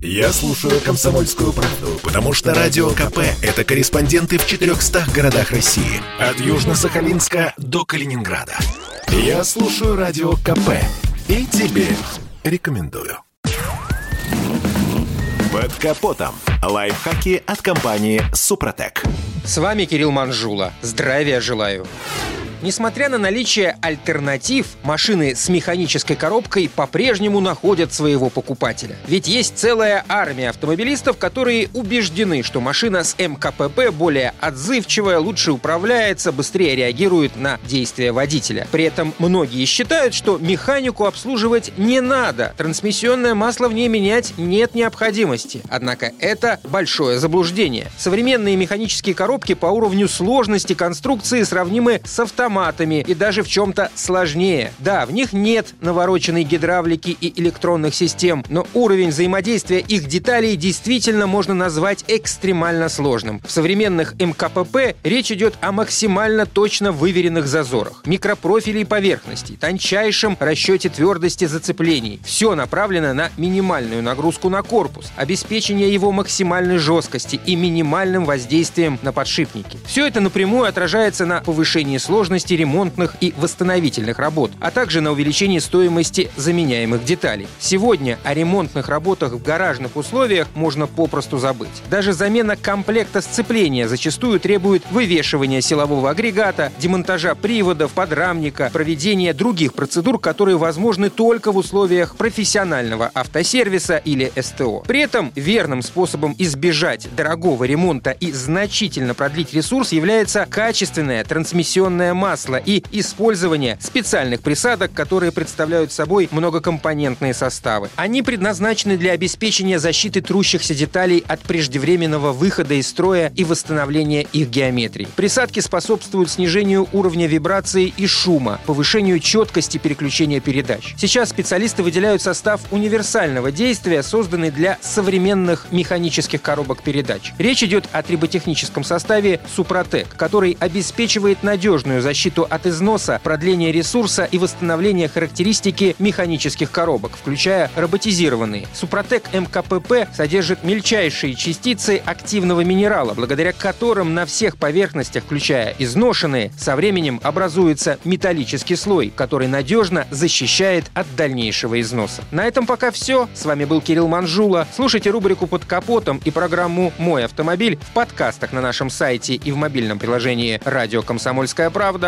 Я слушаю «Комсомольскую правду», потому что «Радио КП» — это корреспонденты в 400 городах России. От Южно-Сахалинска до Калининграда. Я слушаю «Радио КП» и тебе рекомендую. Под капотом. Лайфхаки от компании «Супротек». С вами Кирилл Манжула. Здравия желаю. Несмотря на наличие альтернатив, машины с механической коробкой по-прежнему находят своего покупателя. Ведь есть целая армия автомобилистов, которые убеждены, что машина с МКПП более отзывчивая, лучше управляется, быстрее реагирует на действия водителя. При этом многие считают, что механику обслуживать не надо, трансмиссионное масло в ней менять нет необходимости. Однако это большое заблуждение. Современные механические коробки по уровню сложности конструкции сравнимы с автомобилем автоматами и даже в чем-то сложнее. Да, в них нет навороченной гидравлики и электронных систем, но уровень взаимодействия их деталей действительно можно назвать экстремально сложным. В современных МКПП речь идет о максимально точно выверенных зазорах, микропрофилей поверхностей, тончайшем расчете твердости зацеплений. Все направлено на минимальную нагрузку на корпус, обеспечение его максимальной жесткости и минимальным воздействием на подшипники. Все это напрямую отражается на повышении сложности стоимости ремонтных и восстановительных работ, а также на увеличении стоимости заменяемых деталей. Сегодня о ремонтных работах в гаражных условиях можно попросту забыть. Даже замена комплекта сцепления зачастую требует вывешивания силового агрегата, демонтажа приводов, подрамника, проведения других процедур, которые возможны только в условиях профессионального автосервиса или СТО. При этом верным способом избежать дорогого ремонта и значительно продлить ресурс является качественная трансмиссионная масса масла и использование специальных присадок, которые представляют собой многокомпонентные составы. Они предназначены для обеспечения защиты трущихся деталей от преждевременного выхода из строя и восстановления их геометрии. Присадки способствуют снижению уровня вибрации и шума, повышению четкости переключения передач. Сейчас специалисты выделяют состав универсального действия, созданный для современных механических коробок передач. Речь идет о триботехническом составе Супротек, который обеспечивает надежную защиту защиту от износа, продление ресурса и восстановление характеристики механических коробок, включая роботизированные. Супротек МКПП содержит мельчайшие частицы активного минерала, благодаря которым на всех поверхностях, включая изношенные, со временем образуется металлический слой, который надежно защищает от дальнейшего износа. На этом пока все. С вами был Кирилл Манжула. Слушайте рубрику «Под капотом» и программу «Мой автомобиль» в подкастах на нашем сайте и в мобильном приложении «Радио Комсомольская правда»